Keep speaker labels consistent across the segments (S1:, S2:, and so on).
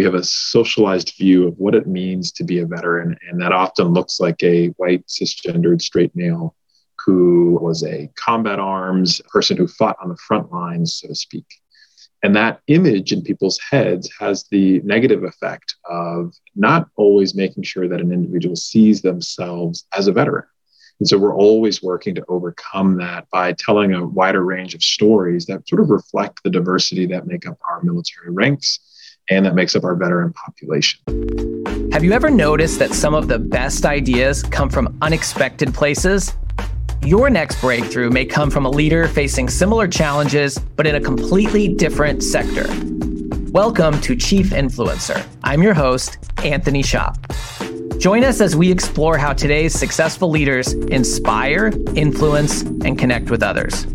S1: we have a socialized view of what it means to be a veteran, and that often looks like a white, cisgendered, straight male who was a combat arms person who fought on the front lines, so to speak. And that image in people's heads has the negative effect of not always making sure that an individual sees themselves as a veteran. And so we're always working to overcome that by telling a wider range of stories that sort of reflect the diversity that make up our military ranks and that makes up our veteran population.
S2: Have you ever noticed that some of the best ideas come from unexpected places? Your next breakthrough may come from a leader facing similar challenges, but in a completely different sector. Welcome to Chief Influencer. I'm your host, Anthony Shop. Join us as we explore how today's successful leaders inspire, influence, and connect with others.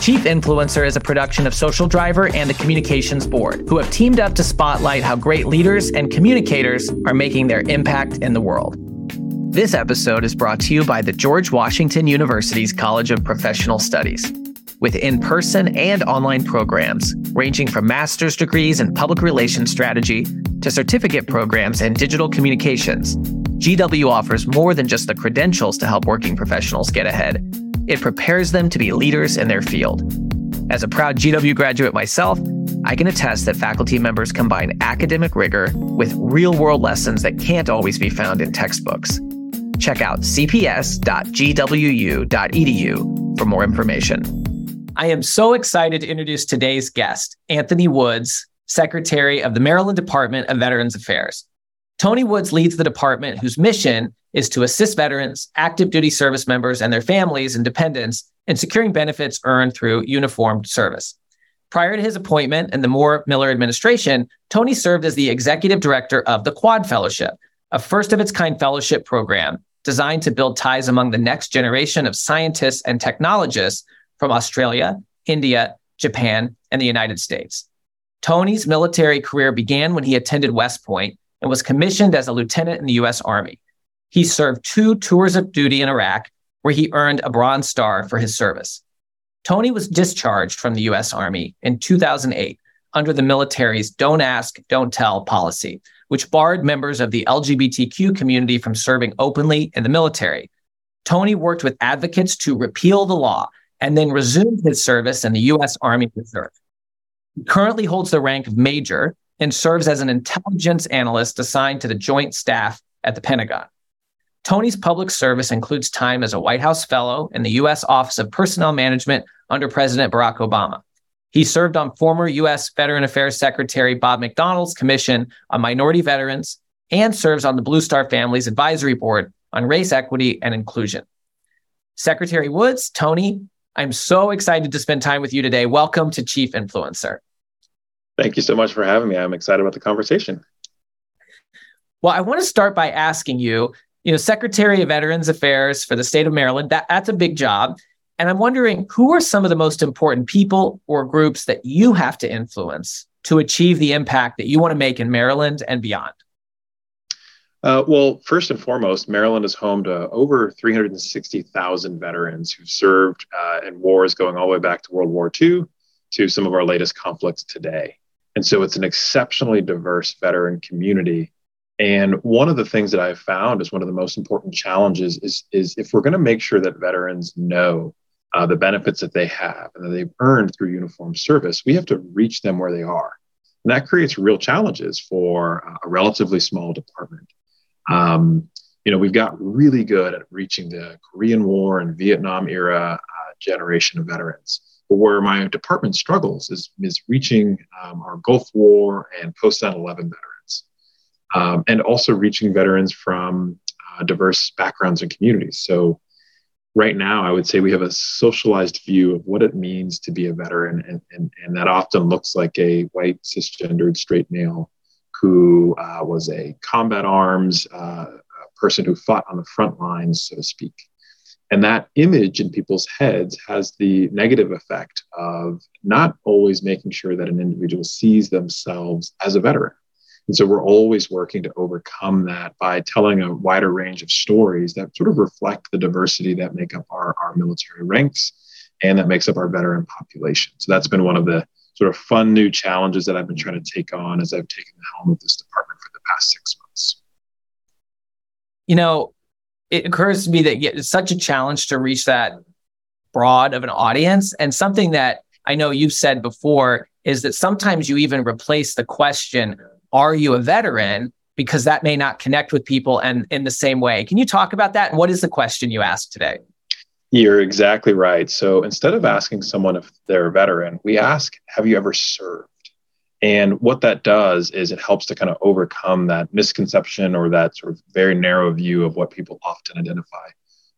S2: Chief Influencer is a production of Social Driver and the Communications Board, who have teamed up to spotlight how great leaders and communicators are making their impact in the world. This episode is brought to you by the George Washington University's College of Professional Studies. With in person and online programs ranging from master's degrees in public relations strategy to certificate programs in digital communications, GW offers more than just the credentials to help working professionals get ahead. It prepares them to be leaders in their field. As a proud GW graduate myself, I can attest that faculty members combine academic rigor with real world lessons that can't always be found in textbooks. Check out cps.gwu.edu for more information. I am so excited to introduce today's guest, Anthony Woods, Secretary of the Maryland Department of Veterans Affairs. Tony Woods leads the department whose mission is to assist veterans, active duty service members, and their families and dependents in securing benefits earned through uniformed service. Prior to his appointment in the Moore Miller administration, Tony served as the executive director of the Quad Fellowship, a first of its kind fellowship program designed to build ties among the next generation of scientists and technologists from Australia, India, Japan, and the United States. Tony's military career began when he attended West Point and was commissioned as a lieutenant in the U.S. Army. He served two tours of duty in Iraq, where he earned a Bronze Star for his service. Tony was discharged from the U.S. Army in 2008 under the military's Don't Ask, Don't Tell policy, which barred members of the LGBTQ community from serving openly in the military. Tony worked with advocates to repeal the law and then resumed his service in the U.S. Army Reserve. He currently holds the rank of major and serves as an intelligence analyst assigned to the Joint Staff at the Pentagon. Tony's public service includes time as a White House Fellow in the U.S. Office of Personnel Management under President Barack Obama. He served on former U.S. Veteran Affairs Secretary Bob McDonald's Commission on Minority Veterans and serves on the Blue Star Families Advisory Board on Race, Equity, and Inclusion. Secretary Woods, Tony, I'm so excited to spend time with you today. Welcome to Chief Influencer.
S1: Thank you so much for having me. I'm excited about the conversation.
S2: Well, I want to start by asking you, you know, Secretary of Veterans Affairs for the state of Maryland, that, that's a big job. And I'm wondering who are some of the most important people or groups that you have to influence to achieve the impact that you want to make in Maryland and beyond?
S1: Uh, well, first and foremost, Maryland is home to over 360,000 veterans who've served uh, in wars going all the way back to World War II to some of our latest conflicts today. And so it's an exceptionally diverse veteran community. And one of the things that I've found is one of the most important challenges is, is if we're going to make sure that veterans know uh, the benefits that they have and that they've earned through uniform service, we have to reach them where they are. And that creates real challenges for a relatively small department. Um, you know, we've got really good at reaching the Korean War and Vietnam era uh, generation of veterans. Where my department struggles is, is reaching um, our Gulf War and post 9 11 veterans, um, and also reaching veterans from uh, diverse backgrounds and communities. So, right now, I would say we have a socialized view of what it means to be a veteran, and, and, and that often looks like a white, cisgendered, straight male who uh, was a combat arms uh, person who fought on the front lines, so to speak. And that image in people's heads has the negative effect of not always making sure that an individual sees themselves as a veteran. And so we're always working to overcome that by telling a wider range of stories that sort of reflect the diversity that make up our, our military ranks and that makes up our veteran population. So that's been one of the sort of fun new challenges that I've been trying to take on as I've taken the helm of this department for the past six months.
S2: You know, it occurs to me that it's such a challenge to reach that broad of an audience. And something that I know you've said before is that sometimes you even replace the question, Are you a veteran? because that may not connect with people and in the same way. Can you talk about that? And what is the question you asked today?
S1: You're exactly right. So instead of asking someone if they're a veteran, we ask, Have you ever served? And what that does is it helps to kind of overcome that misconception or that sort of very narrow view of what people often identify.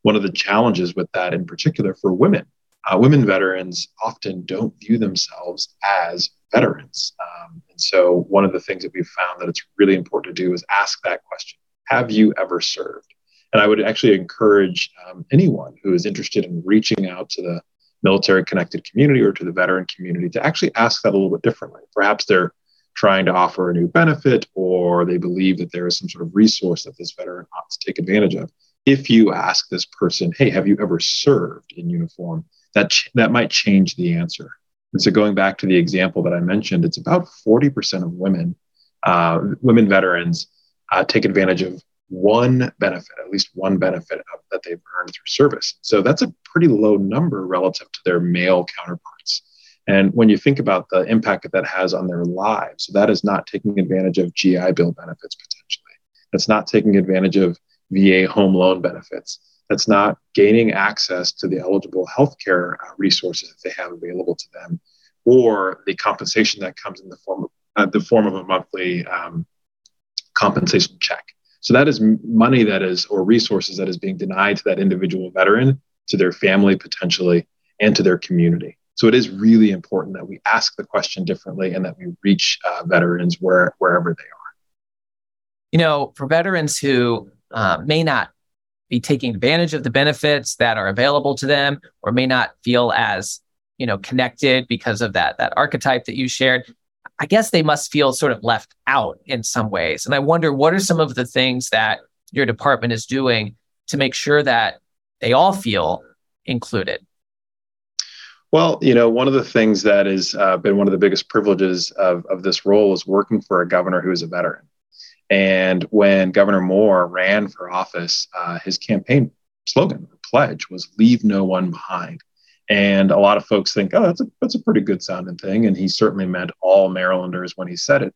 S1: One of the challenges with that, in particular for women, uh, women veterans often don't view themselves as veterans. Um, and so, one of the things that we've found that it's really important to do is ask that question Have you ever served? And I would actually encourage um, anyone who is interested in reaching out to the military connected community or to the veteran community to actually ask that a little bit differently. Perhaps they're trying to offer a new benefit or they believe that there is some sort of resource that this veteran ought to take advantage of. If you ask this person, hey, have you ever served in uniform? That, ch- that might change the answer. And so going back to the example that I mentioned, it's about 40% of women, uh, women veterans, uh, take advantage of one benefit, at least one benefit of, that they've earned through service. So that's a pretty low number relative to their male counterparts. And when you think about the impact that that has on their lives, that is not taking advantage of GI Bill benefits potentially. That's not taking advantage of VA home loan benefits. That's not gaining access to the eligible healthcare uh, resources that they have available to them, or the compensation that comes in the form of uh, the form of a monthly um, compensation check. So that is money that is, or resources that is being denied to that individual veteran, to their family potentially, and to their community. So it is really important that we ask the question differently and that we reach uh, veterans where, wherever they are.
S2: You know, for veterans who uh, may not be taking advantage of the benefits that are available to them or may not feel as you know connected because of that that archetype that you shared I guess they must feel sort of left out in some ways. And I wonder what are some of the things that your department is doing to make sure that they all feel included?
S1: Well, you know, one of the things that has uh, been one of the biggest privileges of, of this role is working for a governor who is a veteran. And when Governor Moore ran for office, uh, his campaign slogan, pledge, was "Leave no one behind." And a lot of folks think, oh, that's a, that's a pretty good sounding thing. And he certainly meant all Marylanders when he said it.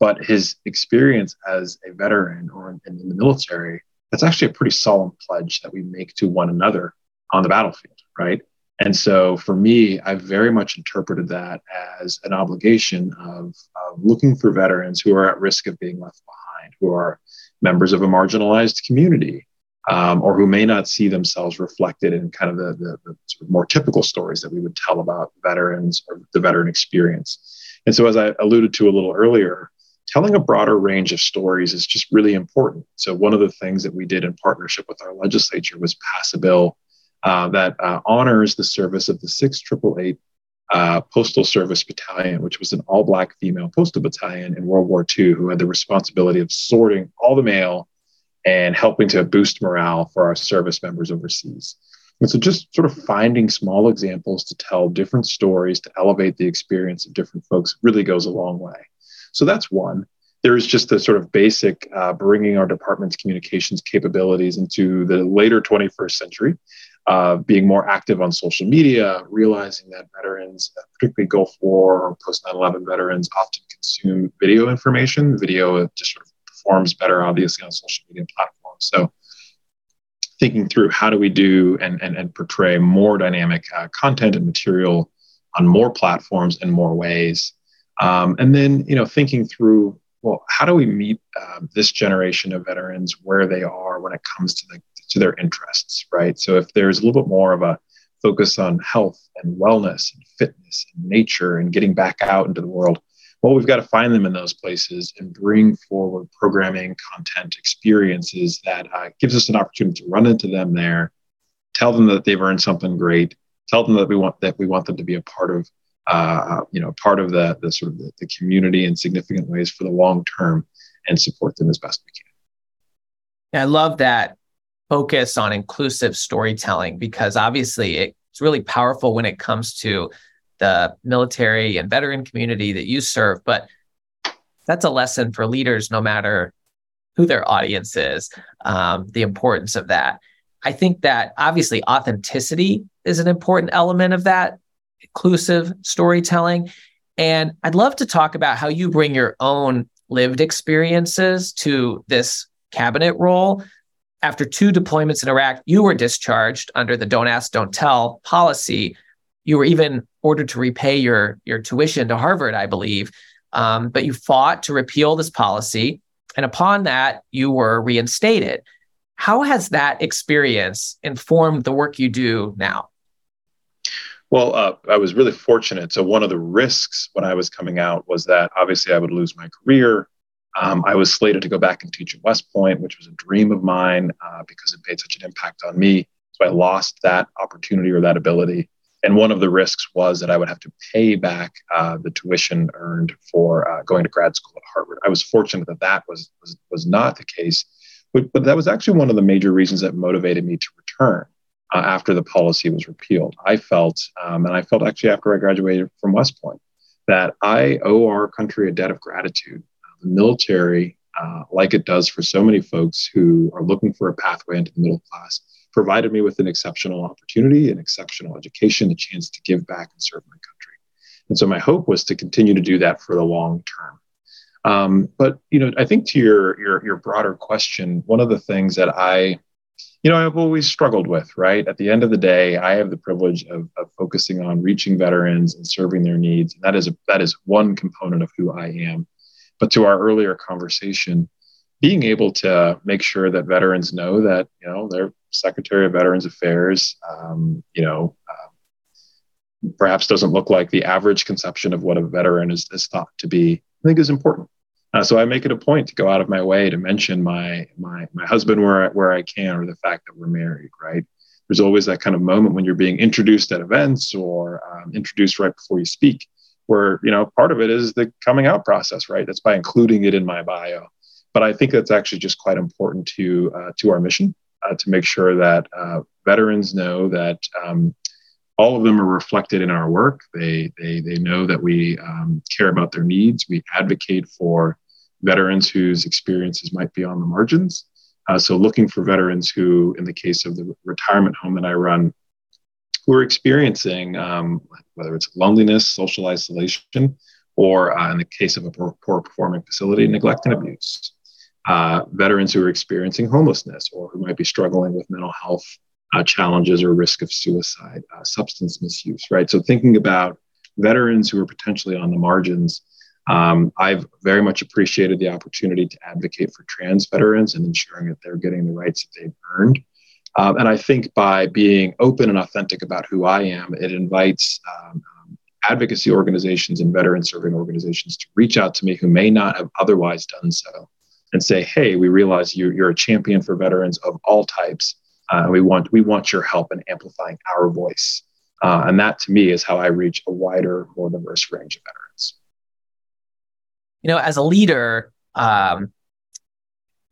S1: But his experience as a veteran or in, the military, that's actually a pretty solemn pledge that we make to one another on the battlefield, right? And so for me, I very much interpreted that as an obligation of, of, looking for veterans who are at risk of being left behind, who are members of a marginalized community, um, or who may not see themselves reflected in kind of the, the, the sort of more typical stories that we would tell about veterans or the veteran experience. And so, as I alluded to a little earlier, telling a broader range of stories is just really important. So, one of the things that we did in partnership with our legislature was pass a bill uh, that uh, honors the service of the 6888 uh, Postal Service Battalion, which was an all Black female postal battalion in World War II, who had the responsibility of sorting all the mail and helping to boost morale for our service members overseas. And so, just sort of finding small examples to tell different stories to elevate the experience of different folks really goes a long way. So, that's one. There is just the sort of basic uh, bringing our department's communications capabilities into the later 21st century, uh, being more active on social media, realizing that veterans, uh, particularly Gulf War or post 9 11 veterans, often consume video information. Video just sort of performs better, obviously, on social media platforms. So thinking through how do we do and, and, and portray more dynamic uh, content and material on more platforms in more ways. Um, and then, you know, thinking through, well, how do we meet uh, this generation of veterans where they are when it comes to the to their interests, right? So if there's a little bit more of a focus on health and wellness and fitness and nature and getting back out into the world, well, we've got to find them in those places and bring forward programming, content, experiences that uh, gives us an opportunity to run into them there, tell them that they've earned something great, tell them that we want that we want them to be a part of, uh, you know, part of the the sort of the, the community in significant ways for the long term, and support them as best we can.
S2: I love that focus on inclusive storytelling because obviously it's really powerful when it comes to the military and veteran community that you serve. But that's a lesson for leaders, no matter who their audience is, um, the importance of that. I think that obviously authenticity is an important element of that inclusive storytelling. And I'd love to talk about how you bring your own lived experiences to this cabinet role. After two deployments in Iraq, you were discharged under the don't ask, don't tell policy. You were even ordered to repay your, your tuition to Harvard, I believe. Um, but you fought to repeal this policy. And upon that, you were reinstated. How has that experience informed the work you do now?
S1: Well, uh, I was really fortunate. So, one of the risks when I was coming out was that obviously I would lose my career. Um, I was slated to go back and teach at West Point, which was a dream of mine uh, because it made such an impact on me. So, I lost that opportunity or that ability. And one of the risks was that I would have to pay back uh, the tuition earned for uh, going to grad school at Harvard. I was fortunate that that was, was, was not the case. But, but that was actually one of the major reasons that motivated me to return uh, after the policy was repealed. I felt, um, and I felt actually after I graduated from West Point, that I owe our country a debt of gratitude. The military, uh, like it does for so many folks who are looking for a pathway into the middle class, provided me with an exceptional opportunity, an exceptional education, a chance to give back and serve my country. And so my hope was to continue to do that for the long term. Um, but you know, I think to your, your your broader question, one of the things that I you know, I've always struggled with, right? At the end of the day, I have the privilege of, of focusing on reaching veterans and serving their needs. And that is a, that is one component of who I am. But to our earlier conversation, being able to make sure that veterans know that, you know, their Secretary of Veterans Affairs, um, you know, uh, perhaps doesn't look like the average conception of what a veteran is, is thought to be, I think is important. Uh, so I make it a point to go out of my way to mention my my my husband where I, where I can, or the fact that we're married. Right? There's always that kind of moment when you're being introduced at events or um, introduced right before you speak, where you know part of it is the coming out process. Right? That's by including it in my bio. But I think that's actually just quite important to uh, to our mission uh, to make sure that uh, veterans know that. Um, all of them are reflected in our work. They they they know that we um, care about their needs. We advocate for veterans whose experiences might be on the margins. Uh, so looking for veterans who, in the case of the retirement home that I run, who are experiencing um, whether it's loneliness, social isolation, or uh, in the case of a poor, poor performing facility, neglect and abuse. Uh, veterans who are experiencing homelessness or who might be struggling with mental health uh, challenges or risk of suicide, uh, substance misuse, right? So thinking about veterans who are potentially on the margins, um, I've very much appreciated the opportunity to advocate for trans veterans and ensuring that they're getting the rights that they've earned. Um, and I think by being open and authentic about who I am, it invites um, um advocacy organizations and veteran serving organizations to reach out to me who may not have otherwise done so and say, hey, we realize you're, you're a champion for veterans of all types uh, we want we want your help in amplifying our voice, uh, and that to me is how I reach a wider, more diverse range of veterans.
S2: You know, as a leader, um,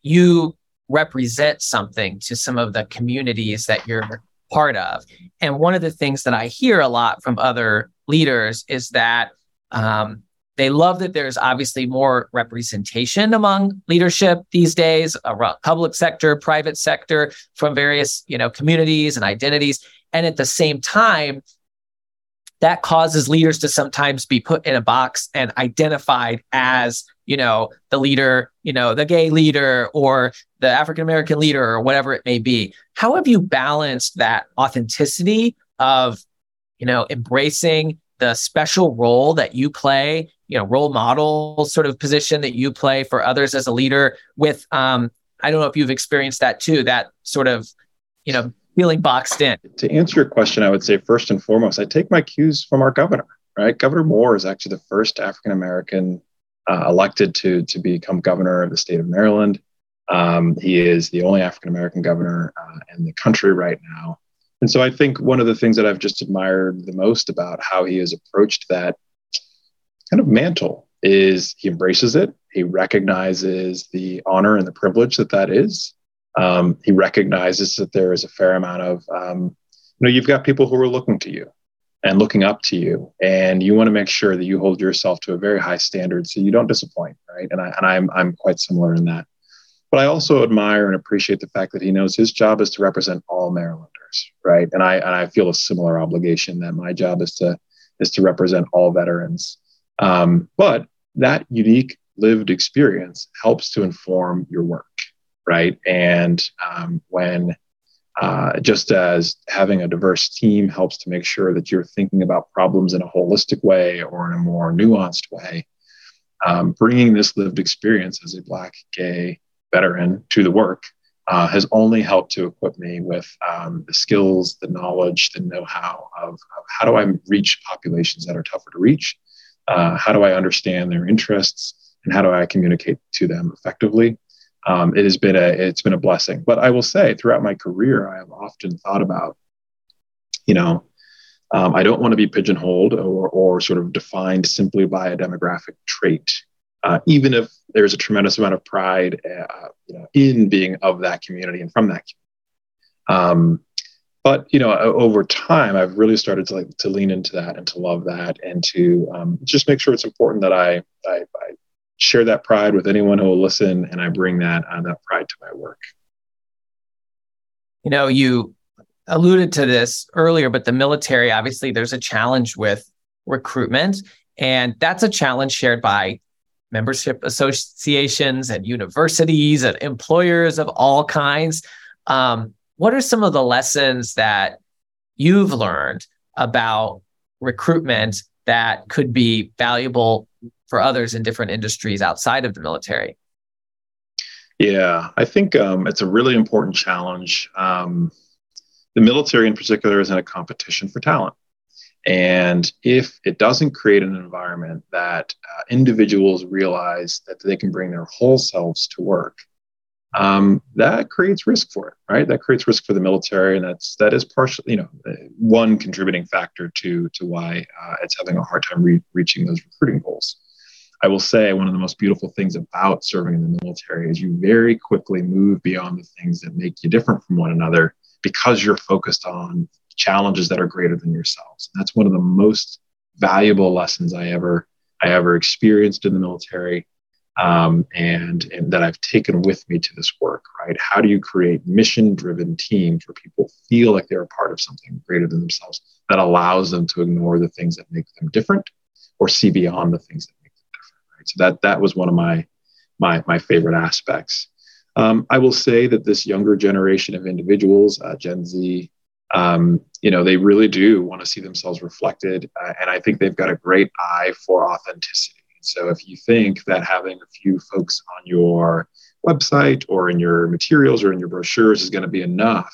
S2: you represent something to some of the communities that you're part of, and one of the things that I hear a lot from other leaders is that um, they love that there's obviously more representation among leadership these days, uh, around public sector, private sector, from various you know communities and identities. And at the same time, that causes leaders to sometimes be put in a box and identified as you know the leader you know the gay leader or the african american leader or whatever it may be how have you balanced that authenticity of you know embracing the special role that you play, you know, role model sort of position that you play for others as a leader with um I don't know if you've experienced that too, that sort of, you know, feeling boxed in.
S1: To answer your question, I would say first and foremost, I take my cues from our governor, right? Governor Moore is actually the first African American uh, elected to to become governor of the state of Maryland. Um, he is the only African American governor uh, in the country right now. And so I think one of the things that I've just admired the most about how he has approached that kind of mantle is he embraces it. He recognizes the honor and the privilege that that is. Um, he recognizes that there is a fair amount of, um, you know, you've got people who are looking to you. and looking up to you and you want to make sure that you hold yourself to a very high standard so you don't disappoint right and, I, and I'm, I'm quite similar in that but i also admire and appreciate the fact that he knows his job is to represent all marylanders right and i and i feel a similar obligation that my job is to is to represent all veterans um, but that unique lived experience helps to inform your work right and um, when uh, just as having a diverse team helps to make sure that you're thinking about problems in a holistic way or in a more nuanced way. Um, bringing this lived experience as a Black gay veteran to the work uh, has only helped to equip me with um, the skills, the knowledge, the know how of, of, how do I reach populations that are tougher to reach? Uh, how do I understand their interests? And how do I communicate to them effectively? um, it has been a it's been a blessing. But I will say, throughout my career, I have often thought about, you know, um, I don't want to be pigeonholed or or sort of defined simply by a demographic trait, uh, even if there's a tremendous amount of pride, uh, you know, in being of that community and from that. Community. Um, but you know, over time, I've really started to like to lean into that and to love that and to um, just make sure it's important that I, I, I share that pride with anyone who will listen, and I bring that uh, that pride to my work.
S2: You know, you alluded to this earlier, but the military obviously there's a challenge with recruitment, and that's a challenge shared by membership associations and universities and employers of all kinds. Um, what are some of the lessons that you've learned about recruitment that could be valuable for others in different industries outside of the military?
S1: Yeah, I think um, it's a really important challenge. Um, the military, in particular, is in a competition for talent. And if it doesn't create an environment that uh, individuals realize that they can bring their whole selves to work, um, that creates risk for it, right? That creates risk for the military, and that's that is partially, you know, one contributing factor to to why uh, it's having a hard time re- reaching those recruiting goals. I will say one of the most beautiful things about serving in the military is you very quickly move beyond the things that make you different from one another because you're focused on challenges that are greater than yourselves. And that's one of the most valuable lessons I ever I ever experienced in the military, um, and, and that I've taken with me to this work. Right? How do you create mission-driven teams where people feel like they're a part of something greater than themselves that allows them to ignore the things that make them different, or see beyond the things that make them different? Right? so that that was one of my my my favorite aspects. Um, I will say that this younger generation of individuals, uh, Gen Z, um, you know, they really do want to see themselves reflected, uh, and I think they've got a great eye for authenticity. So if you think that having a few folks on your website or in your materials or in your brochures is going to be enough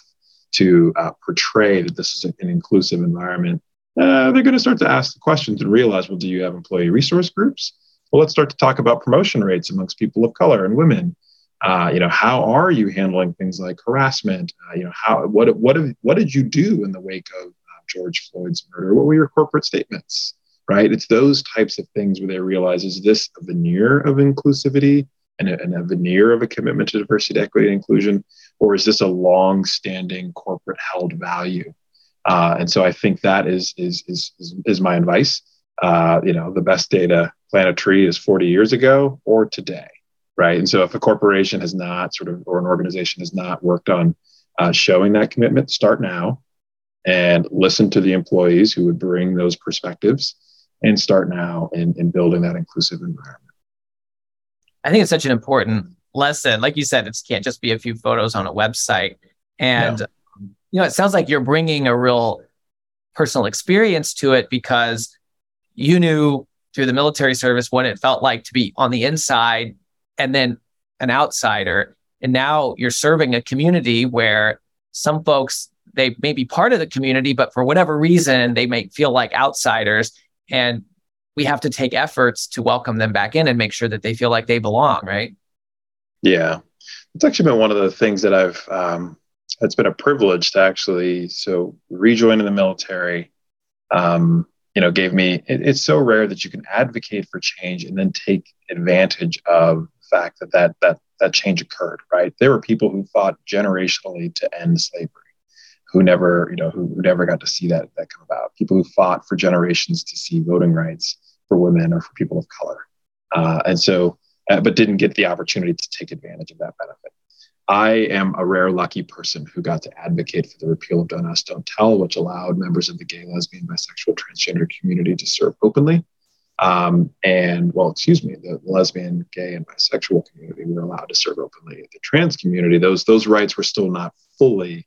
S1: to uh, portray that this is an inclusive environment, uh, they're going to start to ask the questions and realize, well, do you have employee resource groups? well, let's start to talk about promotion rates amongst people of color and women. Uh, you know, how are you handling things like harassment? Uh, you know, how what what what did you do in the wake of uh, George Floyd's murder? What were your corporate statements? Right? It's those types of things where they realize is this a veneer of inclusivity and a, and a veneer of a commitment to diversity, equity, and inclusion, or is this a long-standing corporate held value? Uh, and so I think that is is is is, is my advice. Uh, you know, the best data plant a tree is 40 years ago or today, right? And so if a corporation has not sort of, or an organization has not worked on uh, showing that commitment, start now and listen to the employees who would bring those perspectives and start now in, in building that inclusive environment.
S2: I think it's such an important lesson. Like you said, it can't just be a few photos on a website. And, no. you know, it sounds like you're bringing a real personal experience to it because you knew through the military service what it felt like to be on the inside and then an outsider. And now you're serving a community where some folks, they may be part of the community, but for whatever reason, they may feel like outsiders. And we have to take efforts to welcome them back in and make sure that they feel like they belong, right?
S1: Yeah. It's actually been one of the things that I've, um, it's been a privilege to actually, so rejoin in the military. Um, you know gave me it, it's so rare that you can advocate for change and then take advantage of fact that that that that change occurred right there were people who fought generationally to end slavery who never, you know, who, who never got to see that that come about. People who fought for generations to see voting rights for women or for people of color, uh, and so, uh, but didn't get the opportunity to take advantage of that benefit. I am a rare lucky person who got to advocate for the repeal of Don't Ask, Don't Tell, which allowed members of the gay, lesbian, bisexual, transgender community to serve openly. Um, and, well, excuse me, the lesbian, gay, and bisexual community were allowed to serve openly. The trans community, those, those rights were still not fully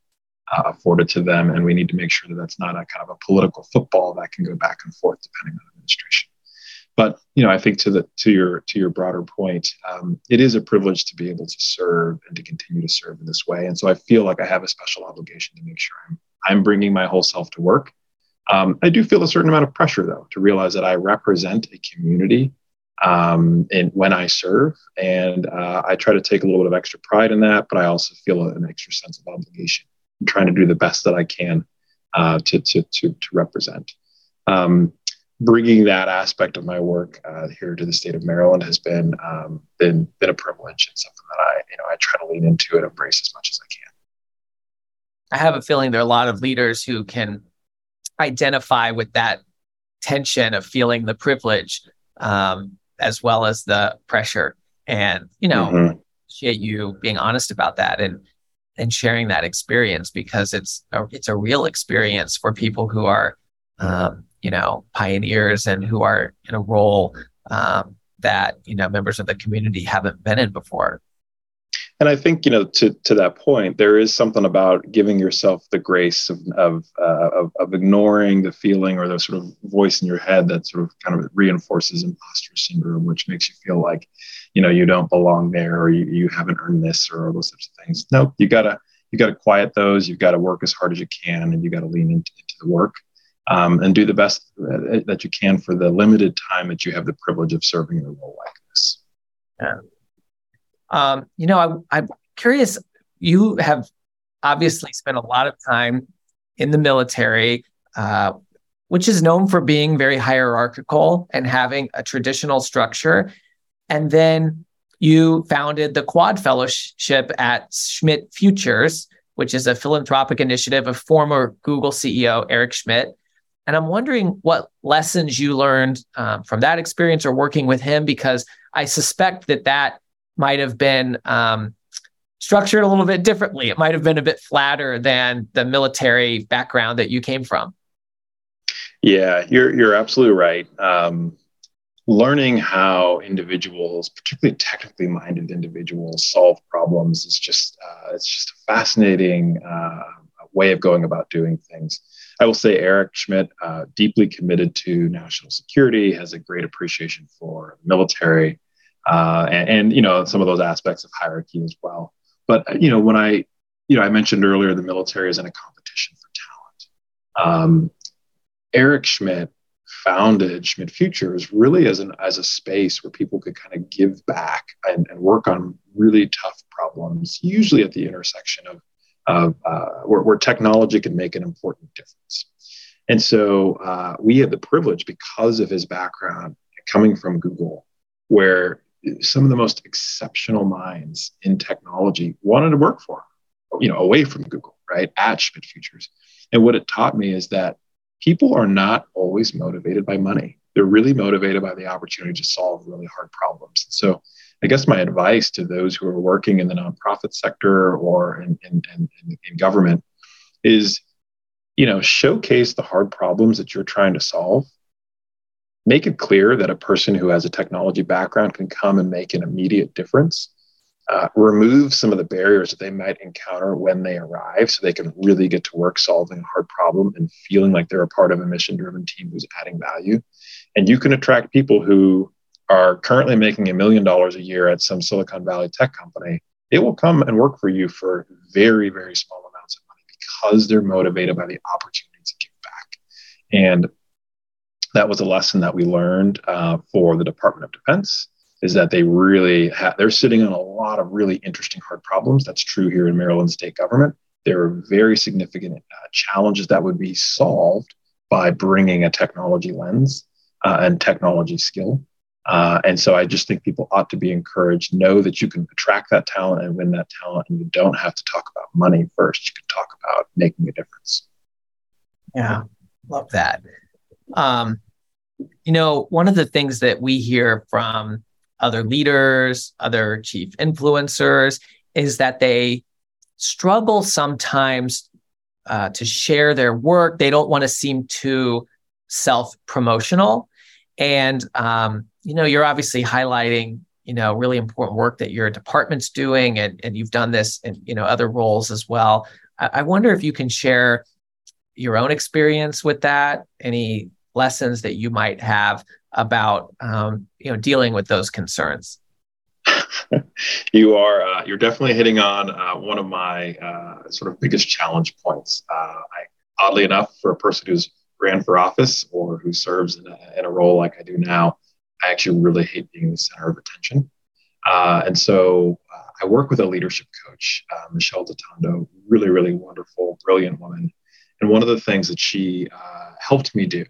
S1: uh, afforded to them. And we need to make sure that that's not a kind of a political football that can go back and forth depending on administration. But you know, I think to the to your to your broader point, um, it is a privilege to be able to serve and to continue to serve in this way. And so I feel like I have a special obligation to make sure I'm I'm bringing my whole self to work. Um, I do feel a certain amount of pressure though to realize that I represent a community um, in, when I serve, and uh, I try to take a little bit of extra pride in that. But I also feel an extra sense of obligation. I'm trying to do the best that I can uh, to, to to to represent. Um, bringing that aspect of my work uh, here to the state of Maryland has been um, been been a privilege and something that I you know I try to lean into and embrace as much as I can.
S2: I have a feeling there are a lot of leaders who can identify with that tension of feeling the privilege um, as well as the pressure, and you know, mm-hmm. appreciate you being honest about that and and sharing that experience because it's a, it's a real experience for people who are um, you know, pioneers and who are in a role um, that, you know, members of the community haven't been in before.
S1: And I think, you know, to, to that point, there is something about giving yourself the grace of, of, uh, of, of, ignoring the feeling or the sort of voice in your head that sort of kind of reinforces imposter syndrome, which makes you feel like, you know, you don't belong there or you, you haven't earned this or all those types of things. No, you gotta, you gotta quiet those. You've got to work as hard as you can and you got to lean into, into the work um, and do the best that you can for the limited time that you have the privilege of serving in a role like this.
S2: Yeah. Um, you know, I, I'm curious. You have obviously spent a lot of time in the military, uh, which is known for being very hierarchical and having a traditional structure. And then you founded the Quad Fellowship at Schmidt Futures, which is a philanthropic initiative of former Google CEO Eric Schmidt. And I'm wondering what lessons you learned um, from that experience or working with him, because I suspect that that might have been um, structured a little bit differently. It might have been a bit flatter than the military background that you came from.
S1: Yeah, you're you're absolutely right. Um, learning how individuals, particularly technically minded individuals, solve problems is just uh, it's just a fascinating uh, way of going about doing things. I will say Eric Schmidt, uh, deeply committed to national security, has a great appreciation for military, uh, and, and, you know some of those aspects of hierarchy as well. But you know when I, you know, I mentioned earlier the military is in a competition for talent. Um, Eric Schmidt founded Schmidt Futures really as an as a space where people could kind of give back and, and work on really tough problems, usually at the intersection of uh, where, where, technology can make an important difference. And so uh, we had the privilege because of his background coming from Google, where some of the most exceptional minds in technology wanted to work for you know, away from Google, right, at Schmidt Futures. And what it taught me is that people are not always motivated by money. They're really motivated by the opportunity to solve really hard problems. So I guess my advice to those who are working in the nonprofit sector or in, in, in, in government is, you know, showcase the hard problems that you're trying to solve. Make it clear that a person who has a technology background can come and make an immediate difference. Uh, remove some of the barriers that they might encounter when they arrive so they can really get to work solving a hard problem and feeling like they're a part of a mission driven team who's adding value. And you can attract people who are currently making a million dollars a year at some Silicon Valley tech company, They will come and work for you for very, very small amounts of money because they're motivated by the opportunity to give back. And that was a lesson that we learned uh, for the Department of Defense is that they really ha- they're sitting on a lot of really interesting hard problems. That's true here in Maryland state government. There are very significant uh, challenges that would be solved by bringing a technology lens uh, and technology skill Uh, and so I just think people ought to be encouraged. Know that you can attract that talent and win that talent, and you don't have to talk about money first. You can talk about making a difference.
S2: Yeah, love that. Um, you know, one of the things that we hear from other leaders, other chief influencers, is that they struggle sometimes uh, to share their work. They don't want to seem too self promotional. And, um, you know, you're obviously highlighting, you know, really important work that your department's doing, and, and you've done this in, you know, other roles as well. I, I wonder if you can share your own experience with that, any lessons that you might have about, um, you know, dealing with those concerns.
S1: you are uh, you're definitely hitting on uh, one of my uh, sort of biggest challenge points. Uh, I, oddly enough, for a person who's ran for office or who serves in a, in a role like I do now, I actually really hate being the center of attention. Uh, and so uh, I work with a leadership coach, Michelle Detondo, really, really wonderful, brilliant woman. And one of the things that she helped me do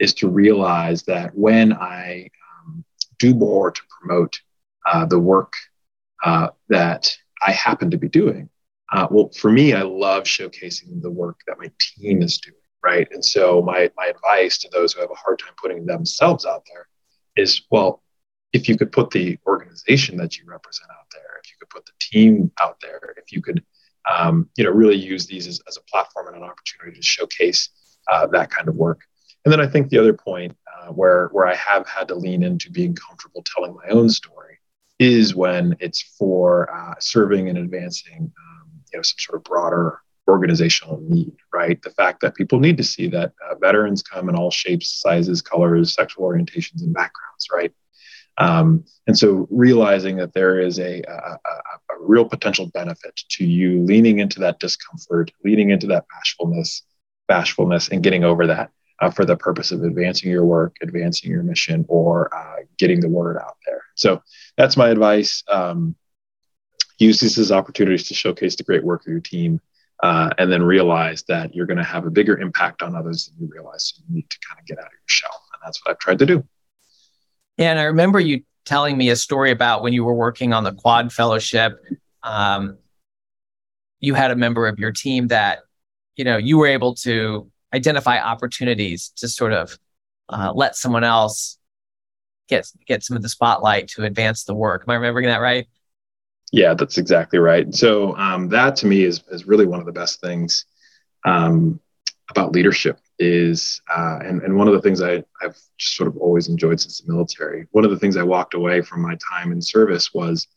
S1: is to realize that when I um, do more to promote uh, the work uh, that I happen to be doing. Uh, well, for me, I love showcasing the work that my team is doing, right? And so my my advice to those who have a hard time putting themselves out there is, well, if you could put the organization that you represent out there, if you could put the team out there, if you could, um, you know, really use these as, as, a platform and an opportunity to showcase uh, that kind of work. And then I think the other point uh, where where I have had to lean into being comfortable telling my own story is when it's for uh, serving and advancing um, you know some sort of broader organizational need right? The fact that people need to see that uh, veterans come in all shapes sizes colors sexual orientations and backgrounds right? Um, and so realizing that there is a, a, a, real potential benefit to you leaning into that discomfort leaning into that bashfulness bashfulness and getting over that uh, for the purpose of advancing your work, advancing your mission, or uh, getting the word out there. So that's my advice. Um, use these as opportunities to showcase the great work of your team, uh, and then realize that you're going to have a bigger impact on others than you realize. So you need to kind of get out of your shell, and that's what I've tried to do.
S2: Yeah, and I remember you telling me a story about when you were working on the Quad Fellowship. Um, you had a member of your team that you know you were able to identify opportunities to sort of uh, let someone else get get some of the spotlight to advance the work. Am I remembering that right?
S1: Yeah, that's exactly right. So um, that to me is is really one of the best things um, about leadership is, uh, and and one of the things I I've sort of always enjoyed since the military. One of the things I walked away from my time in service was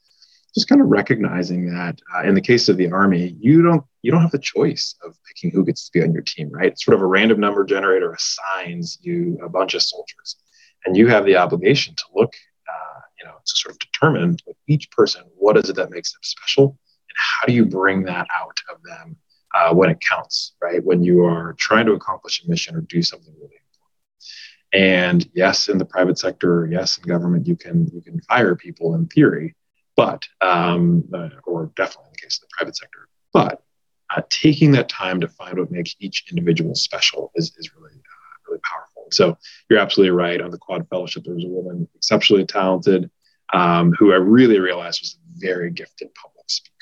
S1: just kind of recognizing that uh, in the case of the army you don't you don't have the choice of picking who gets to be on your team right? It's sort of a random number generator assigns you a bunch of soldiers and you have the obligation to look uh, you know to sort of determine with each person what is it that makes them special and how do you bring that out of them uh, when it counts right? When you are trying to accomplish a mission or do something really important. And yes in the private sector yes in government you can you can fire people in theory but um, uh, or definitely in the case of the private sector. But uh, taking that time to find what makes each individual special is, is really uh, really powerful. So you're absolutely right. On the Quad Fellowship, there was a woman exceptionally talented um, who I really realized was a very gifted public speaker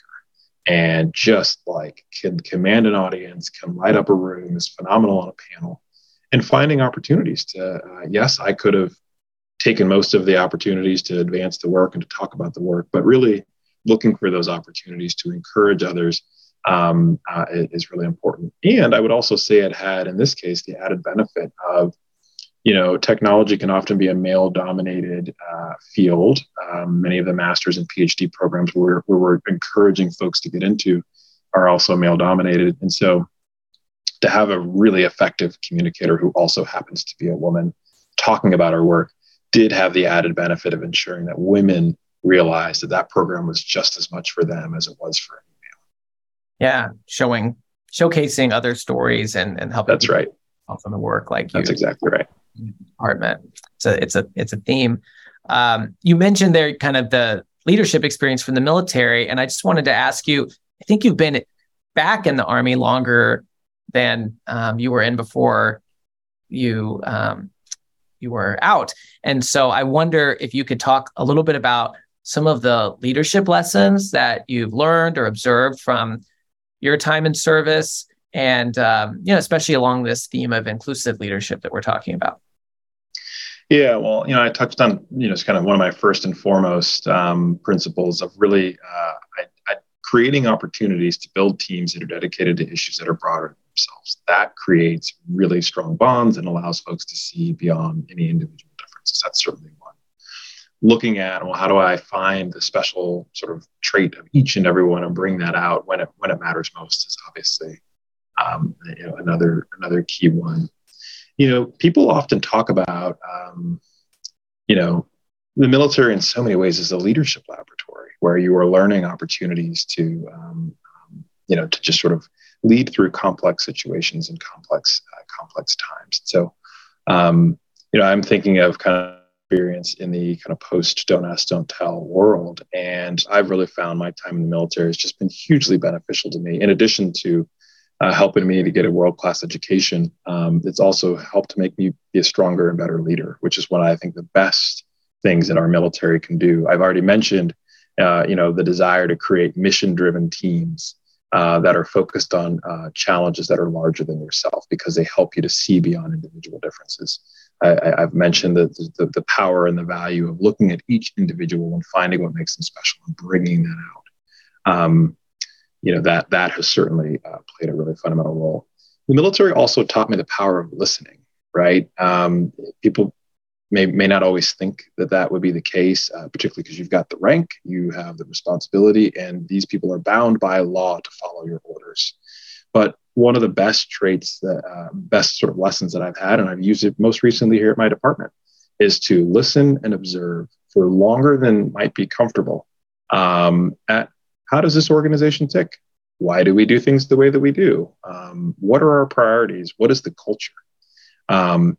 S1: and just like can command an audience, can light up a room, is phenomenal on a panel, and finding opportunities to. Uh, yes, I could have taken most of the opportunities to advance the work and to talk about the work, but really looking for those opportunities to encourage others um, uh, is really important. And I would also say it had, in this case, the added benefit of, you know, technology can often be a male dominated uh, field. Um, many of the master's and PhD programs where, where we're encouraging folks to get into are also male dominated. And so to have a really effective communicator who also happens to be a woman talking about her work did have the added benefit of ensuring that women realized that that program was just as much for them as it was for a
S2: male. Yeah, showing showcasing other stories and and helping.
S1: That's right.
S2: On the work, like you.
S1: that's exactly right.
S2: Department. It's a it's a it's a theme. Um, you mentioned there kind of the leadership experience from the military, and I just wanted to ask you. I think you've been back in the army longer than um, you were in before you um, you were out. And so I wonder if you could talk a little bit about some of the leadership lessons that you've learned or observed from your time in service and um, you know especially along this theme of inclusive leadership that we're talking about
S1: yeah well you know i touched on you know it's kind of one of my first and foremost um, principles of really uh, I, I, creating opportunities to build teams that are dedicated to issues that are broader themselves. That creates really strong bonds and allows folks to see beyond any individual differences. That's certainly one. Looking at well how do i find the special sort of trait of each and every one and bring that out when it when it matters most is obviously um, you know another another key one. You know people often talk about um, you know the military in so many ways is a leadership laboratory where you are learning opportunities to um, um you know to just sort of lead through complex situations and complex uh, complex times. So um, you know i'm thinking of kind of experience in the kind of post don't ask don't tell world. And i've really found my time in the military has just been hugely beneficial to me in addition to uh, helping me to get a world class education. Um, it's also helped make me be a stronger and better leader which is what i think the best things that our military can do. I've already mentioned uh, you know the desire to create mission driven teams uh, that are focused on uh, challenges that are larger than yourself because they help you to see beyond individual differences. I, have mentioned the, the, the, power and the value of looking at each individual and finding what makes them special and bringing that out. Um, you know that that has certainly uh, played a really fundamental role. The military also taught me the power of listening. Right? Um, people may may not always think that that would be the case, uh, particularly because you've got the rank, you have the responsibility, and these people are bound by law to follow your orders. But one of the best traits, the uh, best sort of lessons that I've had, and I've used it most recently here at my department, is to listen and observe for longer than might be comfortable. Um, at how does this organization tick? Why do we do things the way that we do? Um, what are our priorities? What is the culture? Um,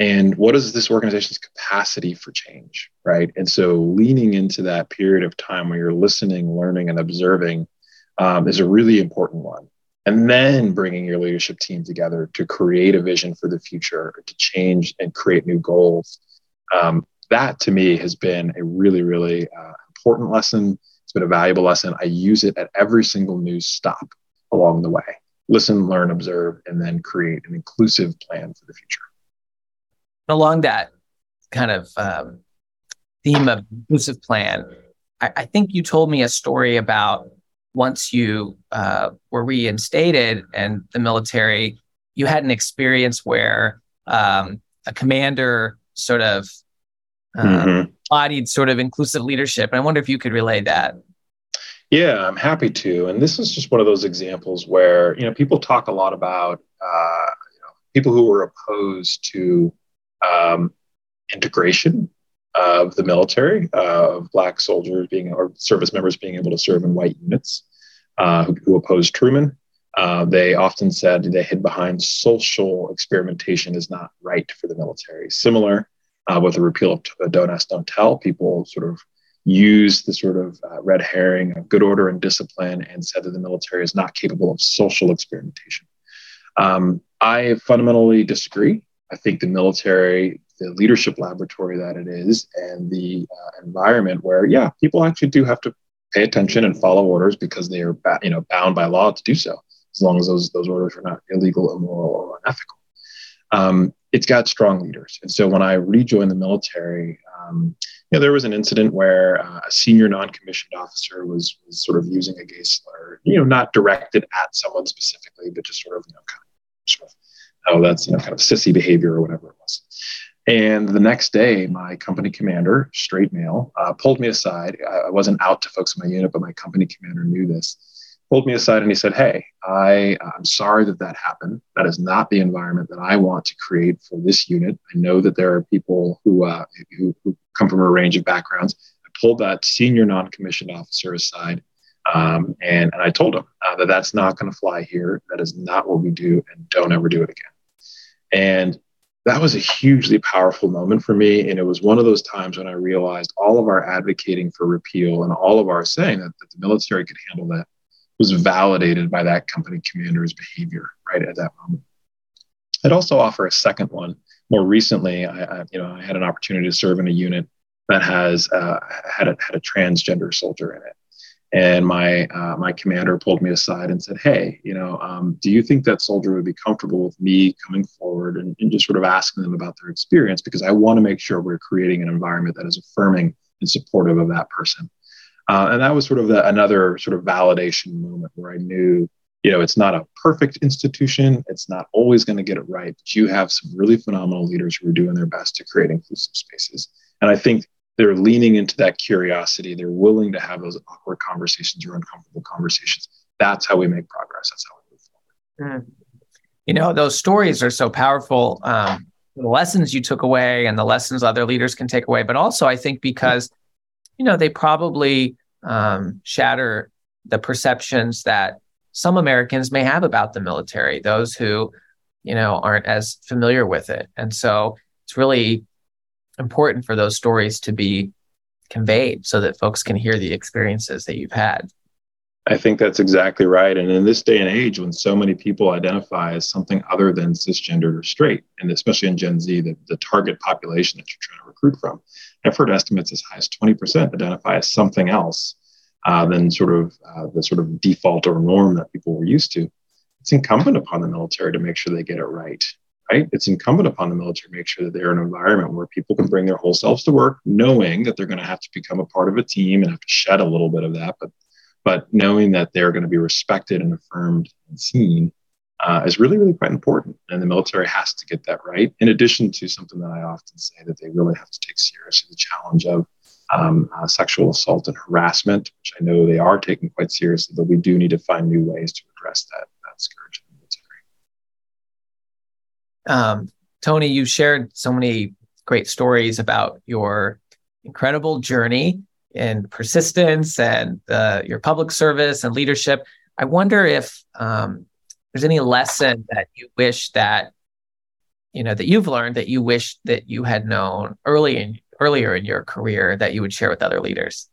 S1: and what is this organization's capacity for change right? And so leaning into that period of time where you're listening learning and observing um, is a really important one. And then bringing your leadership team together to create a vision for the future to change and create new goals. Um, that to me has been a really really uh, important lesson. It's been a valuable lesson. I use it at every single news stop along the way. Listen learn observe and then create an inclusive plan for the future
S2: along that kind of um, theme of inclusive plan, I, I, think you told me a story about once you uh, were reinstated and the military, you had an experience where um, a commander sort of um, mm-hmm. embodied sort of inclusive leadership. And I wonder if you could relay that.
S1: Yeah, I'm happy to. And this is just one of those examples where you know people talk a lot about uh, you know, people who were opposed to um, integration of the military, uh, of black soldiers being or service members being able to serve in white units uh, who, who, opposed Truman. Uh, they often said they hid behind social experimentation is not right for the military. Similar uh, with the repeal of uh, Don't Ask, Don't Tell, people sort of used the sort of uh, red herring of good order and discipline and said that the military is not capable of social experimentation. Um, I fundamentally disagree. I think the military, the leadership laboratory that it is, and the uh, environment where, yeah, people actually do have to pay attention and follow orders because they are, ba- you know, bound by law to do so, as long as those those orders are not illegal, immoral, or unethical. Um, it's got strong leaders, and so when I rejoined the military, um, you know, there was an incident where uh, a senior non-commissioned officer was, was sort of using a gay slur, you know, not directed at someone specifically, but just sort of, you know, kind of, sort of oh, that's you know kind of sissy behavior or whatever it was. And the next day, my company commander, straight male, uh, pulled me aside. I wasn't out to folks in my unit, but my company commander knew this. Pulled me aside and he said, "Hey, I, I'm sorry that that happened. That is not the environment that I want to create for this unit. I know that there are people who uh, who, who come from a range of backgrounds. I pulled that senior non-commissioned officer aside um, and, and I told him uh, that that's not going to fly here. That is not what we do, and don't ever do it again. And that was a hugely powerful moment for me. And it was one of those times when I realized all of our advocating for repeal and all of our saying that, that the military could handle that was validated by that company commander's behavior right at that moment. I'd also offer a second one. More recently, I, I you know I had an opportunity to serve in a unit that has uh, had a, had a transgender soldier in it, and my uh, my commander pulled me aside and said, "Hey, you know, um, do you think that soldier would be comfortable with me coming forward and, and just sort of asking them about their experience? Because I want to make sure we're creating an environment that is affirming and supportive of that person." Uh, and that was sort of the, another sort of validation moment where I knew, you know, it's not a perfect institution. It's not always going to get it right, but you have some really phenomenal leaders who are doing their best to create inclusive spaces. And I think they're leaning into that curiosity. They're willing to have those awkward conversations or uncomfortable conversations. That's how we make progress. That's how we move
S2: forward. Mm. You know, those stories are so powerful. Um, the lessons you took away and the lessons other leaders can take away, but also I think because, you know, they probably um, shatter the perceptions that some Americans may have about the military, those who, you know, aren't as familiar with it. And so it's really important for those stories to be conveyed so that folks can hear the experiences that you've had.
S1: I think that's exactly right. And in this day and age, when so many people identify as something other than cisgendered or straight, and especially in Gen Z, the, the target population that you're trying to recruit from, I've heard estimates as high as 20% identify as something else uh, than sort of uh, the sort of default or norm that people were used to. It's incumbent upon the military to make sure they get it right right? It's incumbent upon the military to make sure that they're in an environment where people can bring their whole selves to work, knowing that they're going to have to become a part of a team and have to shed a little bit of that, but but knowing that they're going to be respected and affirmed and seen uh, is really, really quite important. And the military has to get that right. In addition to something that I often say that they really have to take seriously the challenge of um, uh, sexual assault and harassment, which I know they are taking quite seriously, but we do need to find new ways to address that,
S2: Um, Tony, you've shared so many great stories about your incredible journey and persistence and uh, your public service and leadership. I wonder if um, there's any lesson that you wish that you know that you've learned that you wish that you had known early in earlier in your career that you would share with other leaders.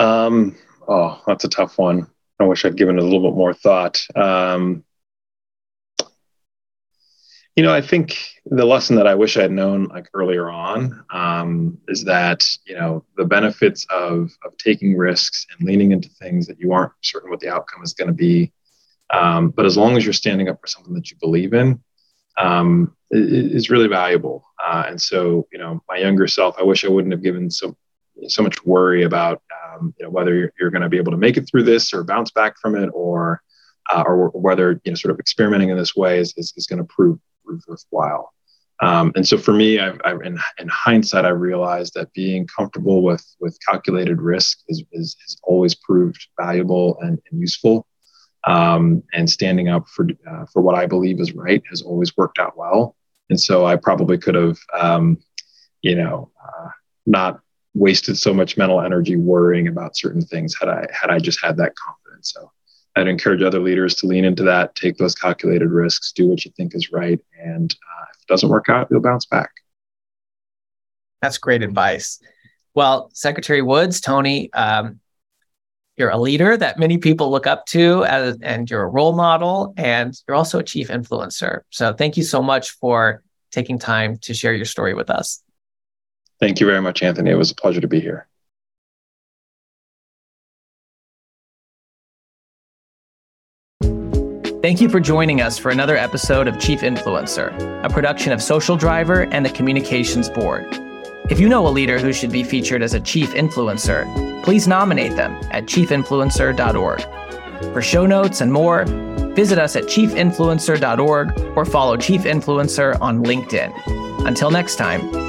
S1: Um, oh, that's a tough one. I wish I'd given it a little bit more thought. Um, you know, I think the lesson that I wish I had known like earlier on um, is that you know the benefits of of taking risks and leaning into things that you aren't certain what the outcome is going to be, um, but as long as you're standing up for something that you believe in, um, is really valuable. Uh, and so, you know, my younger self, I wish I wouldn't have given so so much worry about um, you know whether you're, you're going to be able to make it through this or bounce back from it or uh, or whether you know sort of experimenting in this way is, is, is going to prove worthwhile. Um, and so for me, I've, I've, in, in, hindsight, I realized that being comfortable with with calculated risk is, is has always proved valuable and, and useful. Um, and standing up for uh, for what I believe is right has always worked out well. And so I probably could have, um, you know, uh, not wasted so much mental energy worrying about certain things had I had I just had that confidence. So I'd encourage other leaders to lean into that, take those calculated risks, do what you think is right, and uh, if it doesn't work out, you'll bounce back.
S2: That's great advice. Well, Secretary Woods, Tony, um, you're a leader that many people look up to, as, and you're a role model, and you're also a chief influencer. So, thank you so much for taking time to share your story with us.
S1: Thank you very much, Anthony. It was a pleasure to be here.
S2: Thank you for joining us for another episode of Chief Influencer, a production of Social Driver and the Communications Board. If you know a leader who should be featured as a chief influencer, please nominate them at chiefinfluencer.org. For show notes and more, visit us at chiefinfluencer.org or follow Chief Influencer on LinkedIn. Until next time,